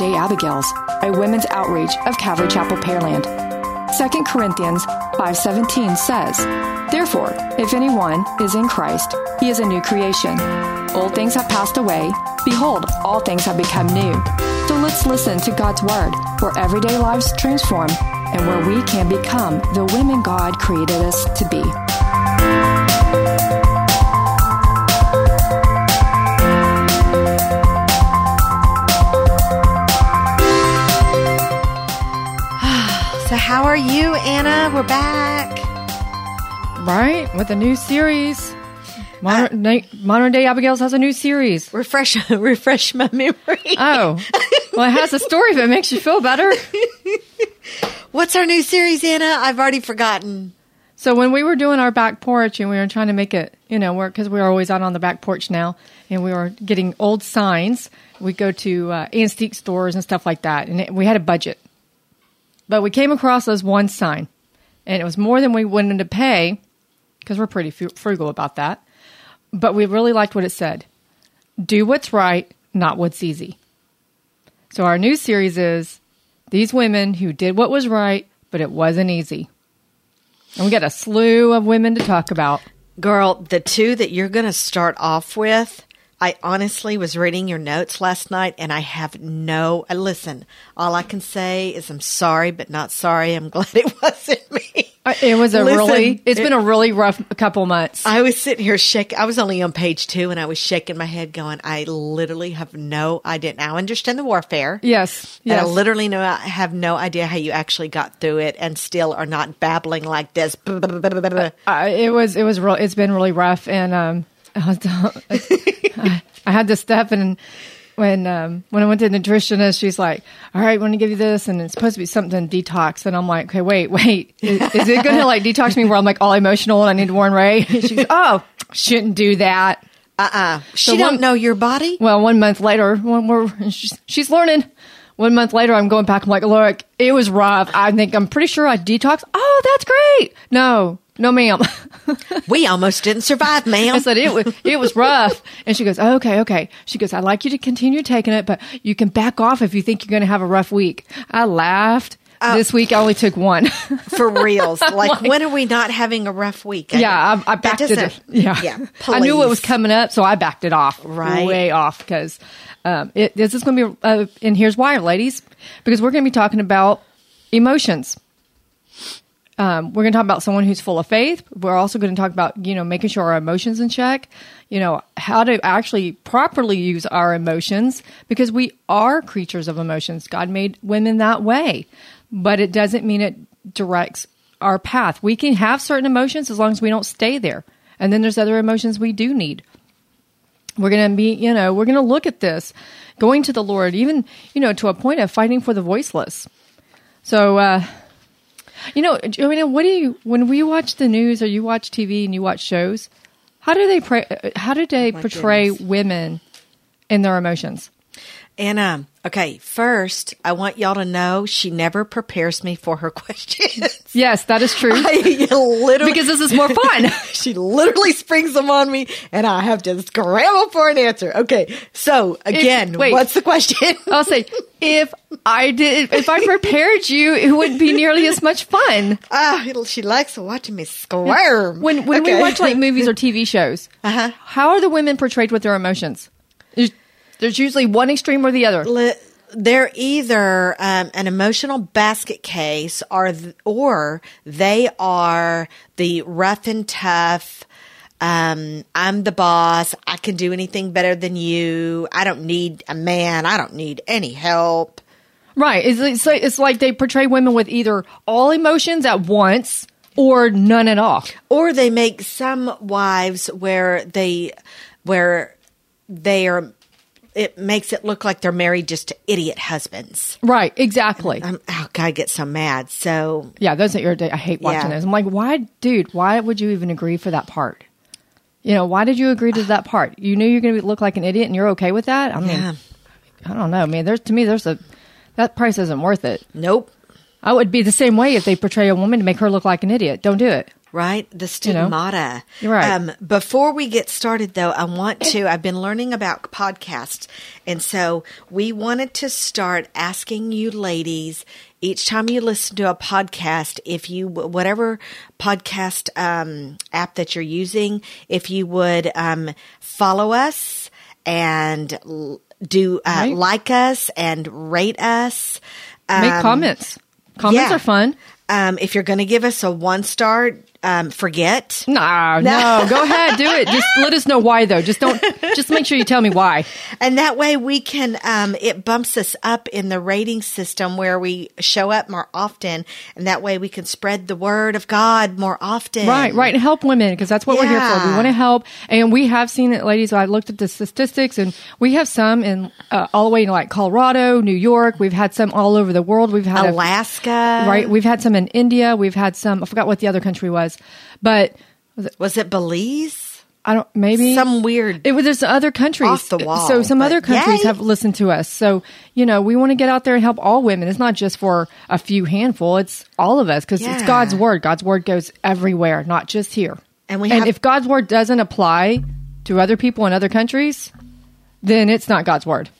Day Abigails, a women's outreach of Calvary Chapel Pearland. 2 Corinthians 5:17 says, "Therefore, if anyone is in Christ, he is a new creation. Old things have passed away; behold, all things have become new." So let's listen to God's word, where everyday lives transform and where we can become the women God created us to be. How are you, Anna? We're back. Right, with a new series. Modern, Na- Modern Day Abigail's has a new series. Refresh, refresh my memory. Oh, well, it has a story that makes you feel better. What's our new series, Anna? I've already forgotten. So when we were doing our back porch and we were trying to make it, you know, work because we are always out on the back porch now, and we were getting old signs. We go to uh, antique stores and stuff like that, and it, we had a budget. But we came across this one sign, and it was more than we wanted to pay because we're pretty frugal about that. But we really liked what it said: "Do what's right, not what's easy." So our new series is these women who did what was right, but it wasn't easy. And we got a slew of women to talk about. Girl, the two that you're going to start off with, I honestly was reading your notes last night and I have no. uh, Listen, all I can say is I'm sorry, but not sorry. I'm glad it wasn't me. Uh, It was a Listen, really, it's it- been a really rough couple months. I was sitting here shaking. I was only on page two and I was shaking my head going, I literally have no idea. Now I understand the warfare. yes, And yes. I literally know I have no idea how you actually got through it and still are not babbling like this. Uh, it was, it was real, it's been really rough. And, um, I, I, I had this stuff and when, um, when I went to the nutritionist, she's like, all right, want to give you this. And it's supposed to be something detox. And I'm like, okay, wait, wait, is, is it going to like detox me where I'm like all emotional and I need to warn Ray? And she's, oh, shouldn't do that. Uh-uh. She So don't one- know your body? Well, one month later, when we're she's, she's learning. One month later, I'm going back. I'm like, look, it was rough. I think I'm pretty sure I detox. Oh, that's great. No, no, ma'am. We almost didn't survive, ma'am. I said it was it was rough, and she goes, oh, okay, okay. She goes, I'd like you to continue taking it, but you can back off if you think you're going to have a rough week. I laughed. this week I only took one. For reals. Like, when are we not having a rough week? yeah, I, I backed it. Yeah, Yeah. I knew it was coming up, so I backed it off. Right. way off because um, it, this is going to be. Uh, and here's why, ladies, because we're going to be talking about emotions. Um, we're going to talk about someone who's full of faith. We're also going to talk about you know making sure our emotions in check. You know how to actually properly use our emotions because we are creatures of emotions. God made women that way, but it doesn't mean it directs our path. We can have certain emotions as long as we don't stay there, and then there's other emotions we do need we're going to be you know we're going to look at this going to the lord even you know to a point of fighting for the voiceless so uh you know Joanna, what do you when we watch the news or you watch tv and you watch shows how do they uh, how do they my portray goodness. women in their emotions And, um, okay, first, I want y'all to know she never prepares me for her questions. yes that is true I literally, because this is more fun she literally springs them on me and I have to scramble for an answer. Okay. So again, wait. what's the question? i'll say if i did if i prepared you it wouldn't be nearly as much fun Ah, it'll- she likes watching me squirm. when when we watch like movies or TV shows, Uh-huh. how are the women portrayed with their emotions? There's, usually one extreme or the other. Li- they're either um, an emotional basket case or th- or they are the rough and tough um, I'm the boss. I can do anything better than you. I don't need a man. I don't need any help. Right. It's, it's, like, it's like they portray women with either all emotions at once or none at all. Or they make some wives where they where they are it makes it look like they're married just to idiot husbands. Right. Exactly. I'm, oh, God, I get so mad. So yeah, those are irritating. I hate watching Yeah. those. I'm like, why, dude? Why would you even agree for that part? You know, why did you agree to that part? You knew you're going to look like an idiot, and you're okay with that. I mean, yeah, I don't know, man. There's to me, there's a that price isn't worth it. nope. I would be the same way if they portray a woman to make her look like an idiot. Don't do it. Right, the know? stigmata. You're right. Um, before we get started, though, I want to. I've been learning about podcasts, and so we wanted to start asking you, ladies, each time you listen to a podcast, if you whatever podcast um, app that you're using, if you would um, follow us and do uh, Right. like us and rate us. Make Um, comments. Comments yeah. are fun. Um, if you're going to give us a one star, um, forget. No, no, go ahead, do it. Just let us know why, though. Just don't. Just make sure you tell me why. And that way we can, um, it bumps us up in the rating system where we show up more often. And that way we can spread the word of God more often. Right, right, and help women because that's what we're here for. We want to help, and we have seen it, ladies. I looked at the statistics, and we have some in uh, all the way to like Colorado, New York. We've had some all over the world. We've had a- Alaska. right. We've had some in India. We've had some. I forgot what the other country was, but Was it Belize? I don't. Maybe Some weird. It was there's other countries Off the wall, So some other countries yay. have listened to us. So you know we want to get out there and help all women. It's not just for a few handful. It's all of us because it's God's word. God's word goes everywhere, not just here. And we and if God's word doesn't apply to other people in other countries, then it's not God's word.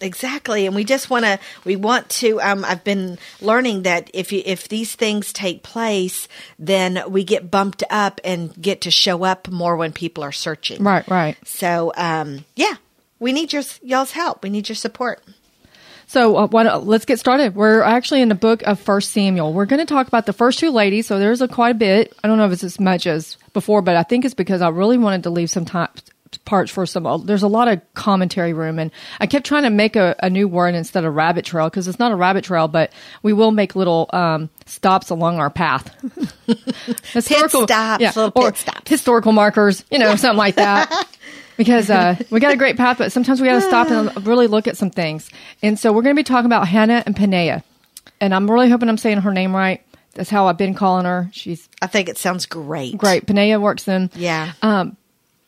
Exactly, and we just want to. We want to. Um, I've been learning that if you, if these things take place, then we get bumped up and get to show up more when people are searching. Right, right. So, um, yeah, we need your y'all's help. We need your support. So uh, what, let's get started. We're actually in the book of First Samuel. We're going to talk about the first two ladies. So there's a quite a bit. I don't know if it's as much as before, but I think it's because I really wanted to leave some time parts for some. There's a lot of commentary room, and I kept trying to make a, a new word instead of rabbit trail because it's not a rabbit trail, but we will make little um, stops along our path. historical stops, little or stops. historical markers, you know, something like that. because uh, we got a great path, but sometimes we got to stop and really look at some things. And so we're going to be talking about Hannah and Peninnah. And I'm really hoping I'm saying her name right. That's how I've been calling her. She's I think it sounds great. great. Peninnah works in. Yeah. Um,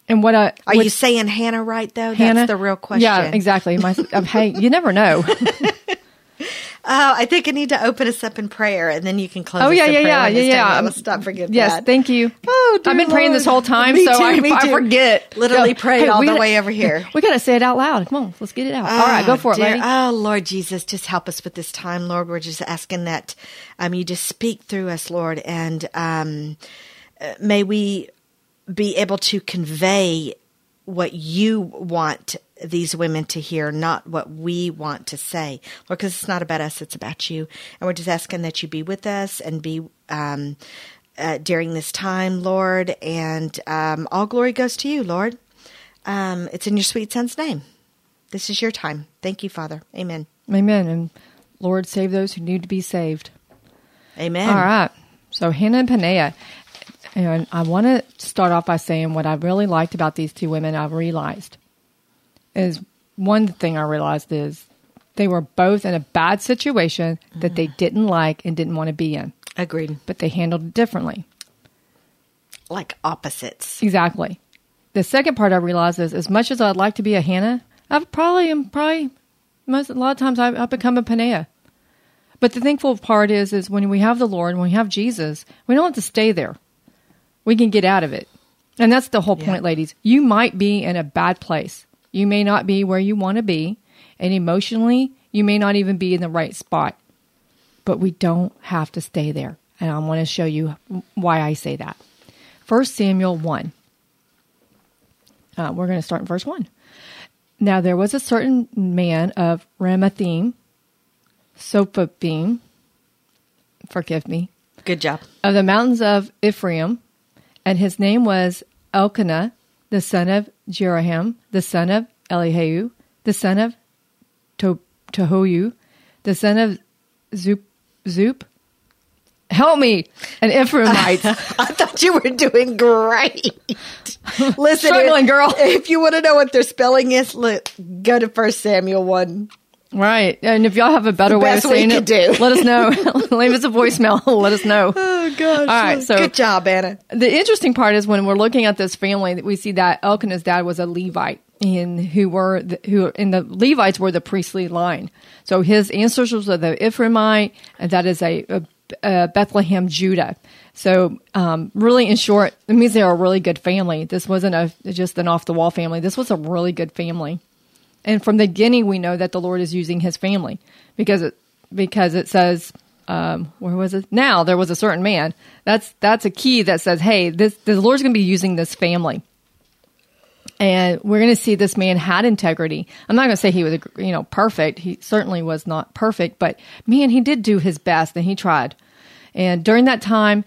and what I Are what- you saying Hannah right though? Hannah? That's the real question. Yeah, exactly. My, hey, you never know. Oh, I think I need to open us up in prayer, and then you can close. Oh us yeah, yeah, yeah, yeah, yeah. Let's not forget yes, that. thank you. Oh, I've been praying this whole time, Me so too, I, me I too. forget. Literally Go. prayed all the gotta- way over here. We got to say it out loud. Come on, let's get it out. All right, go for it, dear- lady. Oh, Lord Jesus, just help us with this time, Lord. We're just asking that um, you just speak through us, Lord, and um, uh, may we be able to convey what you want these women to hear, not what we want to say, Lord, because it's not about us, it's about you. And we're just asking that you be with us and be um, uh, during this time, Lord. And um, all glory goes to you, Lord. Um, it's in your sweet son's name. This is your time. Thank you, Father. Amen. Amen. And Lord, save those who need to be saved. Amen. All right. So Hannah and Peninnah. And I want to start off by saying what I really liked about these two women, I've realized is one thing I realized is they were both in a bad situation that they mm-hmm. didn't like and didn't want to be in, Agreed. but they handled it differently. Like opposites. Exactly. The second part I realized is as much as I'd like to be a Hannah, I probably am probably most a lot of times I, I become a Peninnah. But the thankful part is is when we have the Lord, when we have Jesus, we don't have to stay there. We can get out of it. And that's the whole Yeah. point, ladies. You might be in a bad place. You may not be where you want to be, and emotionally, you may not even be in the right spot. But we don't have to stay there. And I want to show you why I say that. 1 Samuel 1. Uh, we're going to start in verse 1. Now there was a certain man of Ramathim, Sophim, forgive me, Good job. of the mountains of Ephraim, and his name was Elkanah, the son of Jeraham, the son of Elihu, the son of to- Tohoyu, the son of Zup, Zup. Help me, an Ephraimite. I thought you were doing great. Listen, Struggling, if, girl. If you want to know what their spelling is, look, go to First Samuel one. Right. And if y'all have a better way of saying it, do. let us know. Leave us a voicemail. let us know. Oh gosh! All right, so- good job, Anna. The interesting part is when we're looking at this family, that we see that Elkanah's dad was a Levite, and who were the, who and the Levites were the priestly line. So his ancestors were the Ephraimite, and that is a, a, a Bethlehem, Judah. So, um, really, in short, it means they're a really good family. This wasn't a just an off the wall family. This was a really good family. And from the beginning, we know that the Lord is using His family because it because it says, um, where was it? Now there was a certain man. That's that's a key that says, hey, this the Lord's going to be using this family and we're going to see this man had integrity. I'm not going to say he was, you know, perfect. He certainly was not perfect, but man, he did do his best and he tried. And during that time,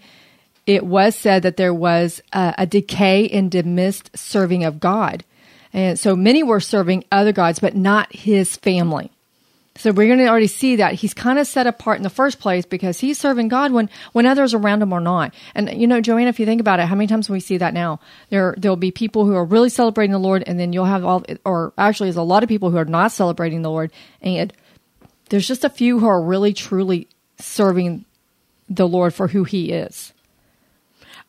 it was said that there was a, a decay in diminished serving of God. And so many were serving other gods, but not his family. So we're going to already see that he's kind of set apart in the first place because he's serving God when, when others around him are not. And you know, Joanna, if you think about it, how many times we see that now? There, there'll be people who are really celebrating the Lord, and then you'll have all, or actually, there's a lot of people who are not celebrating the Lord, and there's just a few who are really truly serving the Lord for who He is.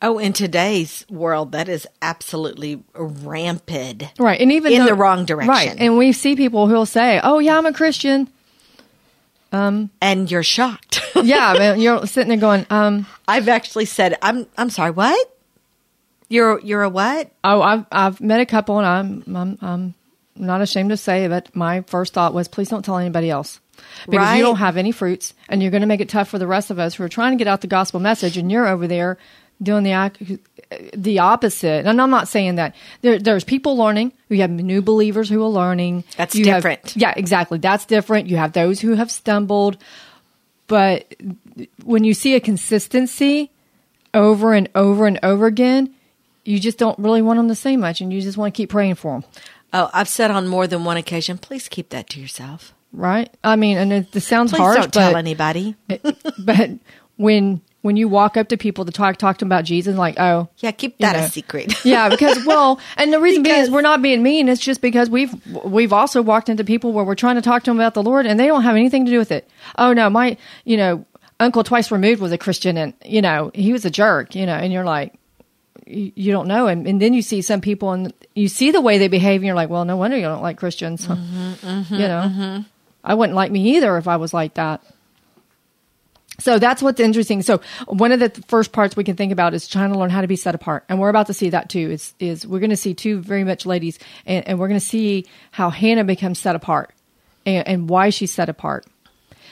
Oh, in today's world, that is absolutely rampant. Right. And even in though- the wrong direction. Right. And we see people who'll say, Oh, yeah, I'm a Christian. and you're shocked. Yeah. I mean, you're sitting there going, um, I've actually said, "I'm I'm sorry, what? You're you're a what? Oh, I've I've met a couple, and I'm I'm I'm not ashamed to say it. My first thought was, please don't tell anybody else, because Right. you don't have any fruits, and you're going to make it tough for the rest of us who are trying to get out the gospel message, and you're over there doing the the opposite. And I'm not saying that there, there's people learning. You have new believers who are learning. That's You have- different. yeah, exactly. That's different. You have those who have stumbled, but when you see a consistency over and over and over again, you just don't really want them to say much, and you just want to keep praying for them, Oh, I've said on more than one occasion, please keep that to yourself. right? I mean, and it, this sounds Please harsh, don't tell anybody. but when when you walk up to people to talk talk to them about Jesus, like, oh, Yeah, keep you that know. a secret. yeah, because well, and the reason being is we're not being mean. It's just because we've we've also walked into people where we're trying to talk to them about the Lord, and they don't have anything to do with it. Oh no, my you know uncle twice removed was a Christian, and you know he was a jerk, you know, and you're like. You you don't know, and, and then you see some people, and you see the way they behave, and you're like, "Well, no wonder you don't like Christians." Mm-hmm, you know, I wouldn't like me either if I was like that. So that's what's interesting. So one of the first parts we can think about is trying to learn how to be set apart, and we're about to see that too. Is is we're going to see two very much ladies, and, and we're going to see how Hannah becomes set apart, and, and why she's set apart.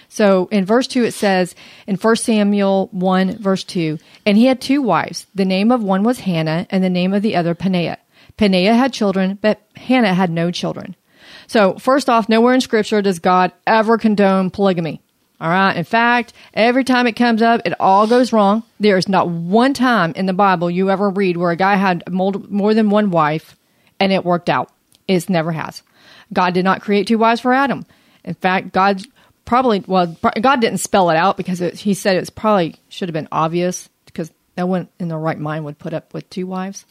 So in verse 2, it says in 1 Samuel 1, verse 2, and he had two wives. The name of one was Hannah, and the name of the other Peninnah. Peninnah had children, but Hannah had no children. So, first off, nowhere in Scripture does God ever condone polygamy. All right. In fact, every time it comes up, it all goes wrong. There is not one time in the Bible you ever read where a guy had more than one wife and it worked out. It never has. God did not create two wives for Adam. In fact, God probably, well, God didn't spell it out because it, he said it's probably should have been obvious because no one in their right mind would put up with two wives.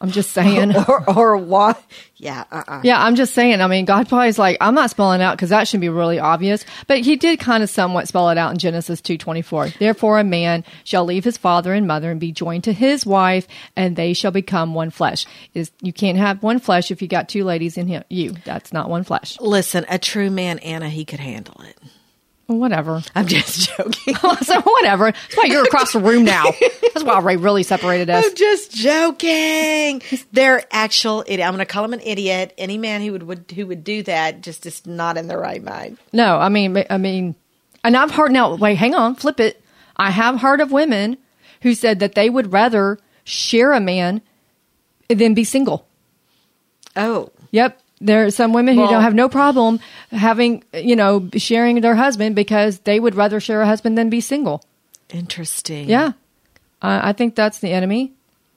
I'm just saying. or or what? Yeah, uh-uh. Yeah, I'm just saying. I mean, God probably is like, I'm not spelling out because that should be really obvious. But He did kind of somewhat spell it out in Genesis 2:24. Therefore, a man shall leave his father and mother and be joined to his wife, and they shall become one flesh. Is you can't have one flesh if you got two ladies in him. You that's not one flesh. Listen, a true man, Anna, he could handle it. Well, whatever. I'm just joking. so whatever. That's why you're across the room now. That's why Ray really separated us. I'm just joking. They're actual. idi- I'm going to call him an idiot. Any man who would, would who would do that just is not in the right mind. No, I mean, I mean, and I've heard now. Wait, hang on, flip it. I have heard of women who said that they would rather share a man than be single. Oh, Yep, there are some women who Well- don't have no problem having, you know, sharing their husband because they would rather share a husband than be single. interesting. Yeah, I I think that's the enemy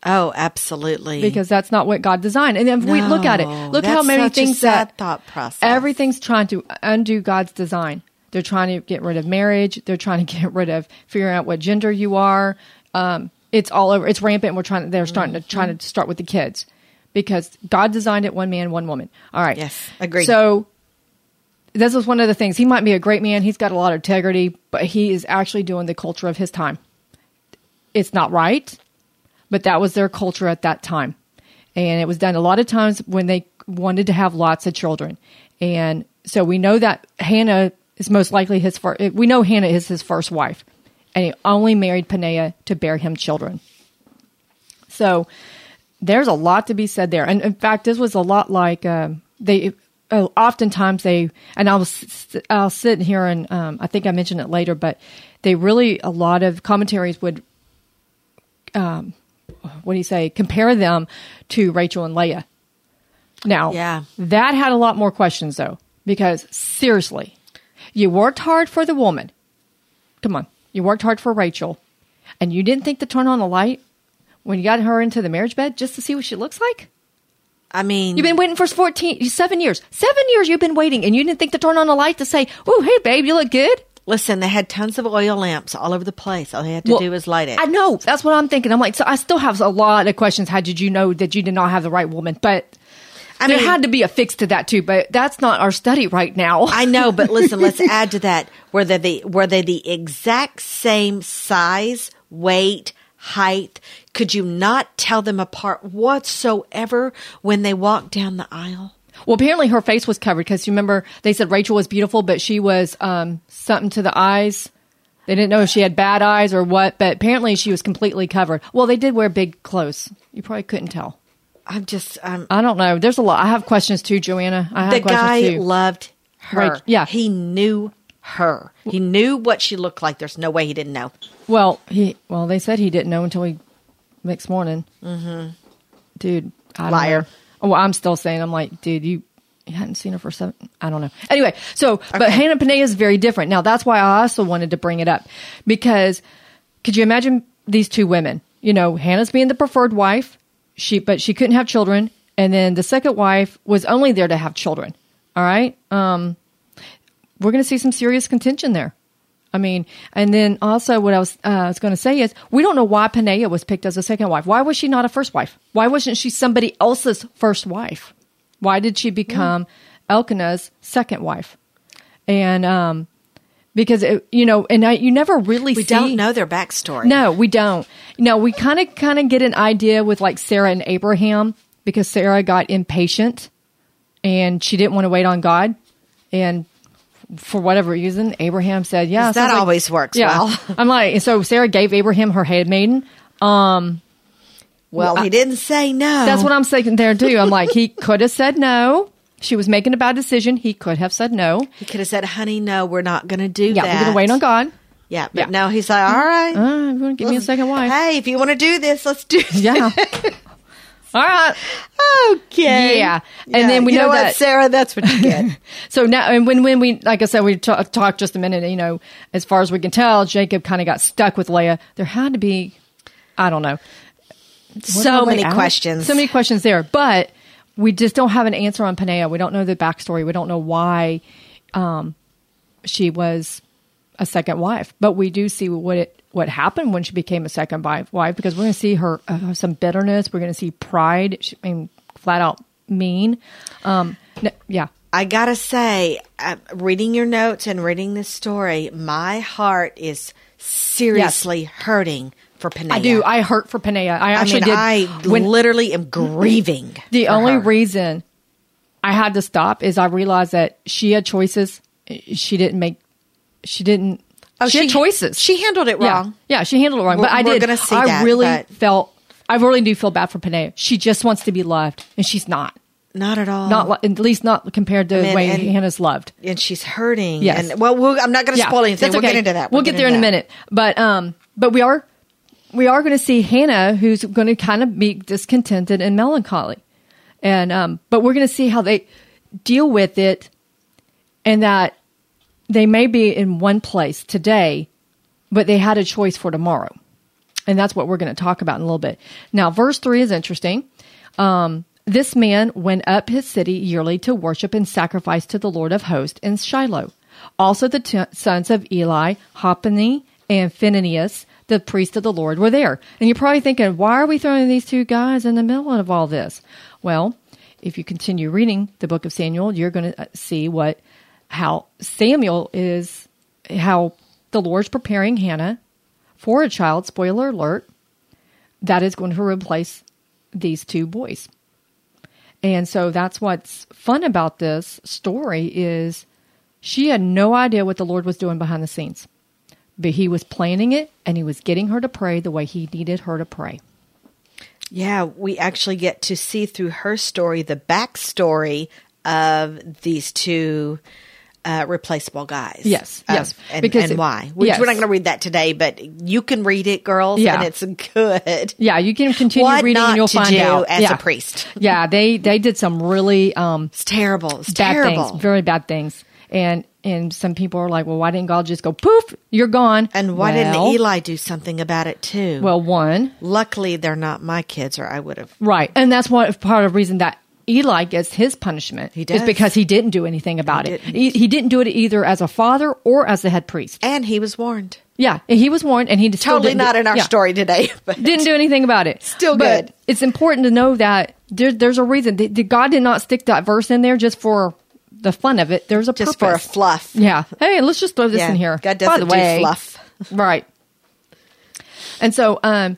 Oh, absolutely. because that's not what God designed. And if we look at it, look how many things sad that thought process. everything's trying to undo God's design. They're trying to get rid of marriage. They're trying to get rid of figuring out what gender you are. Um, it's all over. It's rampant. We're trying. They're starting to trying to start with the kids because God designed it one man, one woman. All right. Yes, agreed. So this is one of the things. He might be a great man. He's got a lot of integrity, but he is actually doing the culture of his time. It's not right, but that was their culture at that time. And it was done a lot of times when they wanted to have lots of children. And so we know that Hannah is most likely his first, we know Hannah is his first wife. and he only married Peninnah to bear him children. So there's a lot to be said there. And in fact, this was a lot like um, they. Uh, oftentimes they and I'll I'll sit here and um, I think I mentioned it later, but they really a lot of commentaries would um, what do you say compare them to Rachel and Leah. Now, Yeah. that had a lot more questions though, because seriously, you worked hard for the woman. Come on, you worked hard for Rachel, and you didn't think to turn on the light when you got her into the marriage bed just to see what she looks like. I mean, You've been waiting for 14, seven years. Seven years you've been waiting, and you didn't think to turn on the light to say, "Oh, hey, babe, you look good." listen, they had tons of oil lamps all over the place. All they had to Well, do was light it. I know. That's what I'm thinking. I'm like, so I still have a lot of questions. How did you know that you did not have the right woman? But I there had to be a fix to that too. But that's not our study right now. I know, but listen, let's add to that. Were they the were they the exact same size, weight, height? Could you not tell them apart whatsoever when they walked down the aisle? well, apparently her face was covered because you remember they said Rachel was beautiful, but she was um, something to the eyes. They didn't know if she had bad eyes or what, but apparently she was completely covered. Well, they did wear big clothes. You probably couldn't tell. I'm just um, I don't know. There's a lot. I have questions too, Joanna. I have the guy too. loved her. Right, yeah. he knew her. He knew what she looked like. There's no way he didn't know. Well, he well they said he didn't know until he next morning. Mm-hmm. Dude, I Liar. Oh, well, I'm still saying I'm like, dude, you you hadn't seen her for seven. I don't know. Anyway, so but Hannah Panea is very different. Now that's why I also wanted to bring it up because could you imagine these two women? You know, Hannah's being the preferred wife, she but she couldn't have children, and then the second wife was only there to have children. All right. Um, we're going to see some serious contention there. I mean, and then also what I was, uh, was going to say is we don't know why Panea was picked as a second wife. Why was she not a first wife? Why wasn't she somebody else's first wife? Why did she become Elkanah's second wife? And um, because it, you know, and I, you never really We see, don't know their backstory. no, we don't. No, we kind of kind of get an idea with like Sarah and Abraham because Sarah got impatient and she didn't want to wait on God, and for whatever reason, Abraham said, "Yeah." that like- always works yeah. well. I'm like, so Sarah gave Abraham her handmaiden. Well, Well, he didn't say no. That's what I'm saying there too. I'm like, he could have said no. She was making a bad decision. He could have said no. He could have said, "Honey, no, we're not going to do Yeah, that. we're gonna wait on God. Yeah, but Yeah. no, he's like, "All right, Uh, you want to give me a second wife? Hey, if you want to do this, let's do. It. Yeah. All right. Okay. Yeah. And then we you know, know what, that- Sarah. That's what you get. So now, and when when we, like I said, we ta- talked just a minute. You know, as far as we can tell, Jacob kind of got stuck with Leah. There had to be, I don't know, so many out? questions. So many questions there, but we just don't have an answer on Panea. We don't know the backstory. We don't know why um, she was a second wife, but we do see what it what happened when she became a second wife. Because we're going to see her uh, some bitterness. We're going to see pride. She, I mean, flat out mean. Um, yeah. I gotta say, uh, reading your notes and reading this story, my heart is seriously hurting for Panea. I do. I hurt for Panea. I I actually mean, did. I when literally am grieving. the only her. reason I had to stop is I realized that she had choices. She didn't make. She didn't. Oh, she, had choices. She handled it yeah, wrong. yeah, she handled it wrong. We're- but I did. see I that, really but- felt. I really do feel bad for Panea. She just wants to be loved, and she's not. Not at all. Not at least not compared to the mean, way and- Hannah's loved. and she's hurting. Yes. And well, we'll I'm not going to spoil anything. that's We'll get into that. We'll, get there in a minute. But um, but we are we are going to see Hannah, who's going to kind of be discontented and melancholy, and um, but we're going to see how they deal with it, and that they may be in one place today, but they had a choice for tomorrow, and that's what we're going to talk about in a little bit. Now, verse three is interesting. Um, this man went up his city yearly to worship and sacrifice to the Lord of hosts in Shiloh. Also, the t- sons of Eli, Hophni, and Phinehas, the priest of the Lord, were there. And you're probably thinking, why are we throwing these two guys in the middle of all this? Well, if you continue reading the book of Samuel, you're going to see what how Samuel is how the Lord's preparing Hannah for a child. Spoiler alert: that is going to replace these two boys. And so that's what's fun about this story is she had no idea what the Lord was doing behind the scenes. but he was planning it and he was getting her to pray the way he needed her to pray. Yeah, we actually get to see through her story the backstory of these two uh, replaceable guys. Yes, Um, yes, and, because and it- why? Which yes. we're not going to read that today, but you can read it, girls, Yeah. and it's good. Yeah, you can continue What reading not and you'll to find do out. as yeah. a priest. yeah, they they did some really um, It's terrible. It's bad terrible. things, very bad things. And and some people are like, well, why didn't God just go poof? You're gone. and why Well- didn't Eli do something about it too? Well, one, luckily they're not my kids, or I would have. right, and that's what part of the reason that Eli gets his punishment. He is does. because he didn't do anything about He it. didn't. He, he didn't do it either as a father or as the head priest. And he was warned. Yeah, he was warned, and he Totally didn't not do- in our yeah. story today, but didn't do anything about it. Still But good. It's important to know that there, there's a reason. The- the- God did not stick that verse in there just for the fun of it. There's a just for a fluff. Yeah. Hey, let's just throw this Yeah, in here. God By doesn't the way, do fluff. right. And so, um,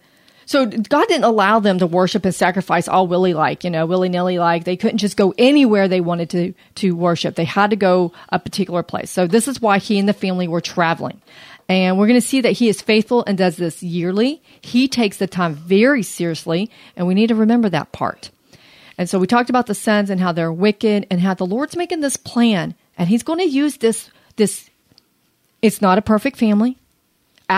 so God didn't allow them to worship and sacrifice all willy like, you know, willy nilly like. They couldn't just go anywhere they wanted to to worship. They had to go a particular place. So this is why he and the family were traveling. And we're going to see that he is faithful and does this yearly. He takes the time very seriously, and we need to remember that part. And so we talked about the sons and how they're wicked and how the Lord's making this plan and he's going to use this this it's not a perfect family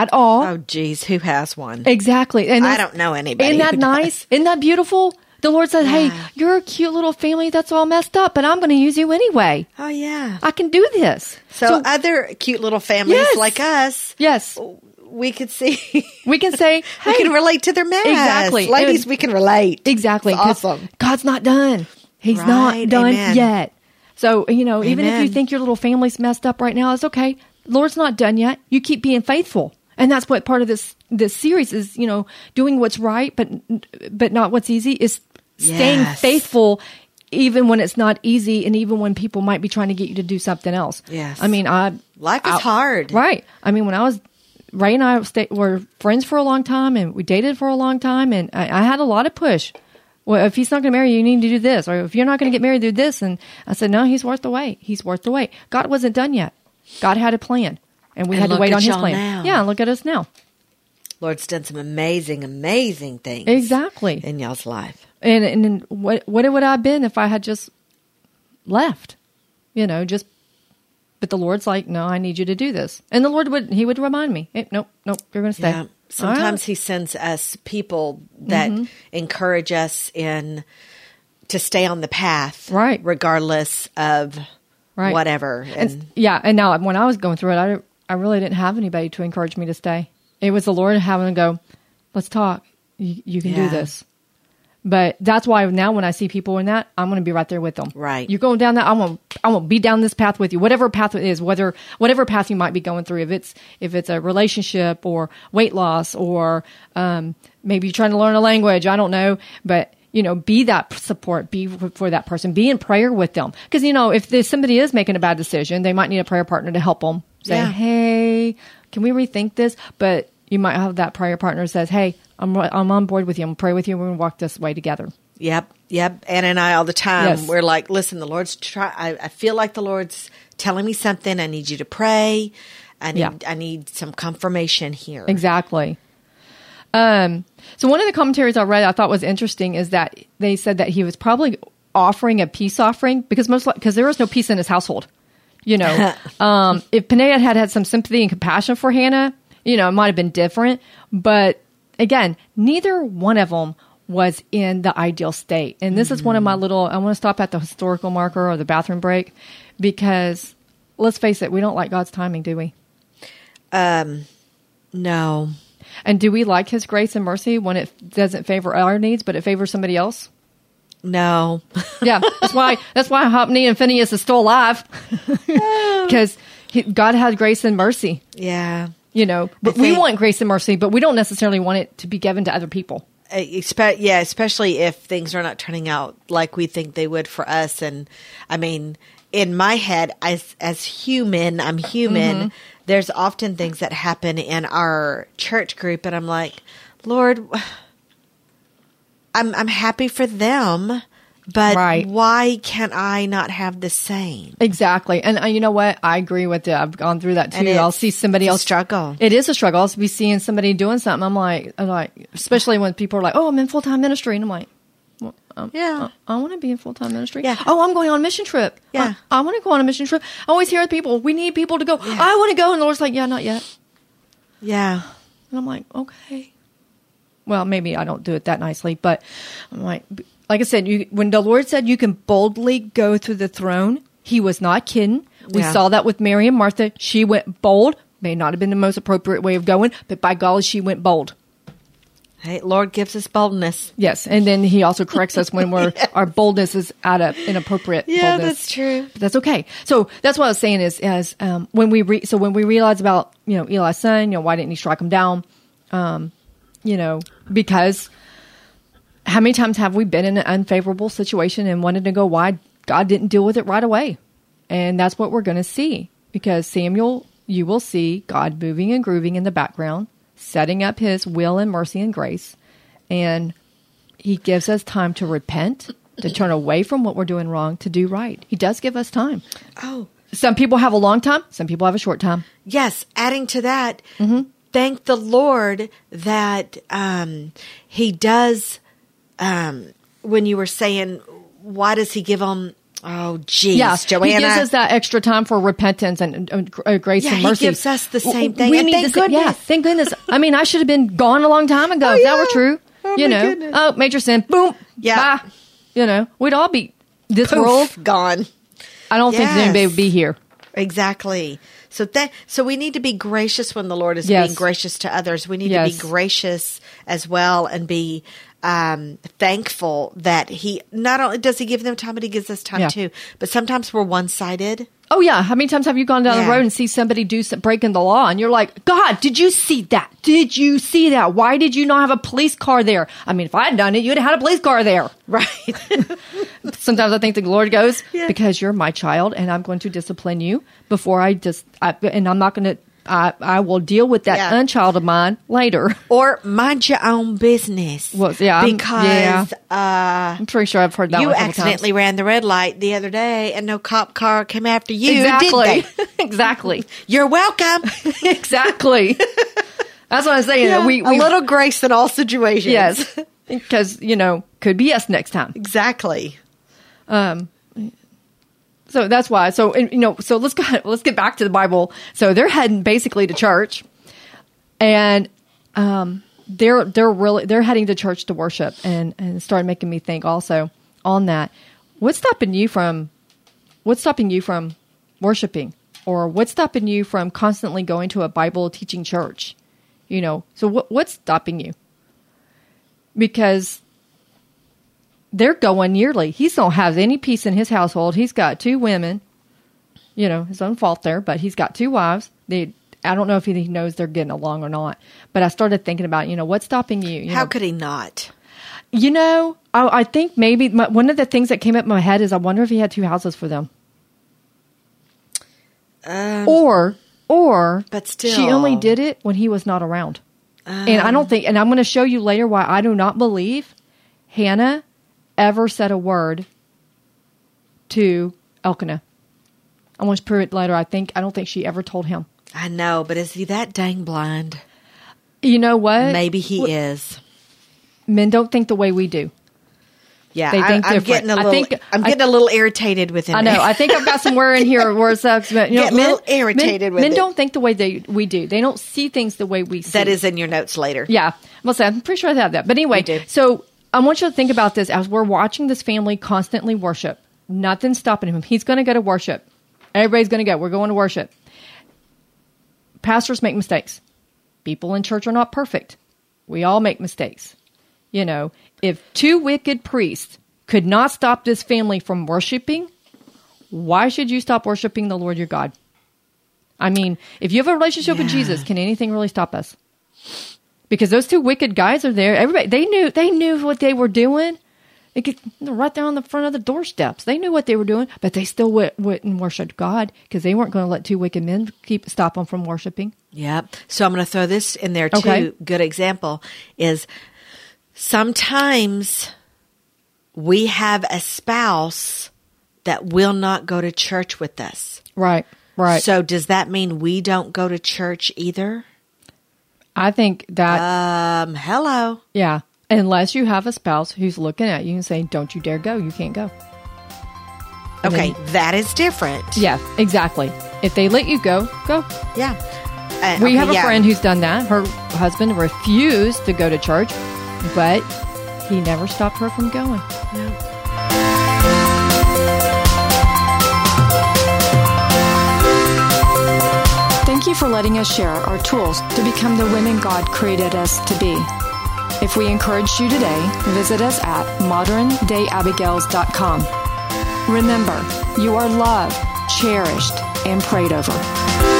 at all. Oh, geez, who has one? Exactly. And I don't know anybody Isn't that does. nice? Isn't that beautiful? The Lord said, Hey, you're a cute little family that's all messed up, but I'm going to use you anyway. Oh, yeah. I can do this. So, other cute little families Yes. like us, yes, we could see, we can say, we can relate to their mess. Exactly. ladies. We can relate. Exactly. Awesome. God's not done. He's Right. not done Amen. yet. So, you know, even if you think your little family's messed up right now, it's okay. Lord's not done yet. You keep being faithful. And that's what part of this this series is, you know, doing what's right but but not what's easy is staying Yes. faithful even when it's not easy and even when people might be trying to get you to do something else. Yes. I mean, I Life is I- hard. Right. I mean, when I was Ray and I stay, were friends for a long time, and we dated for a long time, and I, I had a lot of push. Well, if he's not going to marry you, you need to do this, or if you're not going to get married, do this. And I said, no, he's worth the wait. He's worth the wait. God wasn't done yet. God had a plan, and we And had to wait on His plan. now. Yeah, look at us now. Lord's done some amazing, amazing things. Exactly. In y'all's life. And and what what would I have been if I had just left? You know, just. But the Lord's like, no, I need you to do this, and the Lord would He would remind me, hey, nope, nope, you're going to stay. Yeah. Sometimes right. he sends us people that Mm-hmm. encourage us in to stay on the path, Right. Regardless of Right. whatever. And, And yeah, and now when I was going through it, I I really didn't have anybody to encourage me to stay. It was the Lord having to go, let's talk. You, you can Yeah. do this. But that's why now when I see people in that, I'm going to be right there with them. Right. You're going down that. I want. I want to be down this path with you. Whatever path it is, whether whatever path you might be going through. If it's if it's a relationship or weight loss or um, maybe you're trying to learn a language. I don't know, but you know, be that support. Be for, that person. Be in prayer with them. Because you know, if somebody is making a bad decision, they might need a prayer partner to help them. Say, Yeah. hey, can we rethink this? But you might have that prior partner says, hey, I'm I'm on board with you. I'm gonna pray with you. We're gonna walk this way together. Yep, yep. Anna and I all the time. Yes. We're like, listen, the Lord's try. I, I feel like the Lord's telling me something. I need you to pray. I need. Yeah. I need some confirmation here. Exactly. Um, so one of the commentaries I read I thought was interesting is that they said that he was probably offering a peace offering because most because there was no peace in his household. You know, um, if Panea had had some sympathy and compassion for Hannah, you know, it might have been different. But again, neither one of them was in the ideal state. And this is one of my little. I want to stop at the historical marker or the bathroom break because let's face it, we don't like God's timing, do we? Um, No. And do we like His grace and mercy when it doesn't favor our needs, but it favors somebody else? No. Yeah, that's why that's why Hophni and Phinehas is still alive because God has grace and mercy. yeah. You know, but we want grace and mercy, but we don't necessarily want it to be given to other people. Uh, Espe- yeah, especially if things are not turning out like we think they would for us. And I mean, in my head, as as human, I'm human. Mm-hmm. There's often things that happen in our church group, and I'm like, Lord, I'm I'm happy for them. but Right. why can't I not have the same? Exactly. And uh, you know what? I agree with you. I've gone through that too. I'll see somebody else struggle. It is a struggle. I'll be seeing somebody doing something. I'm like, I'm like, especially when people are like, "Oh, I'm in full time ministry," and I'm like, well, um, Yeah. I, I want to be in full time ministry. Yeah. Oh, I'm going on a mission trip. Yeah. I, want to go on a mission trip. I always hear people, we need people to go. I want to go, and the Lord's like, yeah, not yet. Yeah. And I'm like, okay. Well, maybe I don't do it that nicely, but I'm like, like I said, you, when the Lord said you can boldly go through the throne, He was not kidding. We Yeah. saw that with Mary and Martha. She went bold. May not have been the most appropriate way of going, but by golly, she went bold. Hey, Lord gives us boldness. Yes, and then He also corrects us when we're our boldness is out of inappropriate. Yeah, boldness. that's true. But that's okay. So that's what I was saying is, as um, when we re- so when we realize about you know Eli's son, you know why didn't he strike him down? Um, you know because how many times have we been in an unfavorable situation and wanted to go why God didn't deal with it right away? And that's what we're going to see because Samuel, you will see God moving and grooving in the background, setting up His will and mercy and grace, and He gives us time to repent, to turn away from what we're doing wrong, to do right. He does give us time. Oh, Some people have a long time, some people have a short time. yes. Adding to that, Mm-hmm. Thank the Lord that um, He does. Um, when you were saying, why does He give them? Oh, geez, Yeah, Joanna. he gives us that extra time for repentance and uh, grace Yeah, and mercy. he gives us the same thing, We and need thank the sa- Yeah, thank goodness. I mean, I should have been gone a long time ago. if that were true. Oh, you know, goodness. oh, major sin, boom, Yeah. bye. You know, we'd all be this Poof, world. gone. I don't think Yes. anybody would be here. Exactly. So that so we need to be gracious when the Lord is Yes. being gracious to others. We need Yes. to be gracious as well and be um, thankful that He not only does He give them time, but He gives us time Yeah. too. But sometimes we're one sided. Oh yeah, how many times have you gone down Yeah. the road and see somebody do some, breaking the law, and you're like, God, did you see that? Did you see that? Why did you not have a police car there? I mean, if I had done it, you'd have had a police car there. Right. Sometimes I think the Lord goes Yeah. because you're my child, and I'm going to discipline you before I just, I, and I'm not going to. I, I will deal with that Yeah. unchild of mine later. or mind your own business. Well, yeah, I'm- Because uh, I'm pretty sure I've heard that you one a couple accidentally ran the red light the other day and no cop car came after you. times. Exactly, exactly, You're welcome. exactly. That's what I'm saying. we, we a little grace in all situations. yes, because you know could be us next time. Exactly. Um, So that's why. So and, you know, so let's go. Let's get back to the Bible. So they're heading basically to church, and um, they're they're really they're heading to church to worship, and and started making me think also on that. What's stopping you from? What's stopping you from worshiping, or what's stopping you from constantly going to a Bible teaching church? You know, so what what's stopping you? Because they're going yearly. He's don't have any peace in his household. He's got two women, you know, his own fault there, but he's got two wives. They, I don't know if he knows they're getting along or not. But I started thinking about, you know, what's stopping you? you How know, could he not? you know? I, I think maybe my, one of the things that came up in my head is I wonder if he had two houses for them, um, or or but still she only did it when he was not around. and I don't um. think, and I'm going to show you later why I do not believe Hannah ever said a word to Elkanah. I want to prove it later. I think I don't think she ever told him. I know, but is he that dang blind? You know what? Maybe he is. Men don't think the way we do. Yeah, They I, think I'm getting a I little. think- I'm getting a little irritated with him. I know. I think I've got somewhere in here where it's uh, you know, Get a little irritated men, with men it. don't think the way they we do. They don't see things the way we see. that is in your notes later. Yeah, well, say I'm pretty sure I have that. But anyway, so I want you to think about this as we're watching this family constantly worship. Nothing's stopping him. He's going to go to worship. Everybody's going to go. We're going to worship. Pastors make mistakes. People in church are not perfect. We all make mistakes. You know, if two wicked priests could not stop this family from worshiping, why should you stop worshiping the Lord your God? I mean, if you have a relationship with Jesus, can anything really stop us? Because those two wicked guys are there. Everybody they knew they knew what they were doing. They could they're right there on the front of the doorsteps. They knew what they were doing, but they still went, went and worshipped God because they weren't going to let two wicked men keep stop them from worshiping. Yep. So I'm going to throw this in there too. Okay. Good example is sometimes we have a spouse that will not go to church with us. Right. Right. So does that mean we don't go to church either? I think that Um, hello. yeah, unless you have a spouse who's looking at you and saying, "Don't you dare go. You can't go." And Okay, then- that is different. yeah, exactly. If they let you go, go. Yeah. Uh, We okay, have a yeah. friend who's done that. Her husband refused to go to church, but he never stopped her from going. Thank letting us share our tools to become the women God created us to be. If we encouraged you today, visit us at moderndayabigails.com. Remember, you are loved, cherished, and prayed over.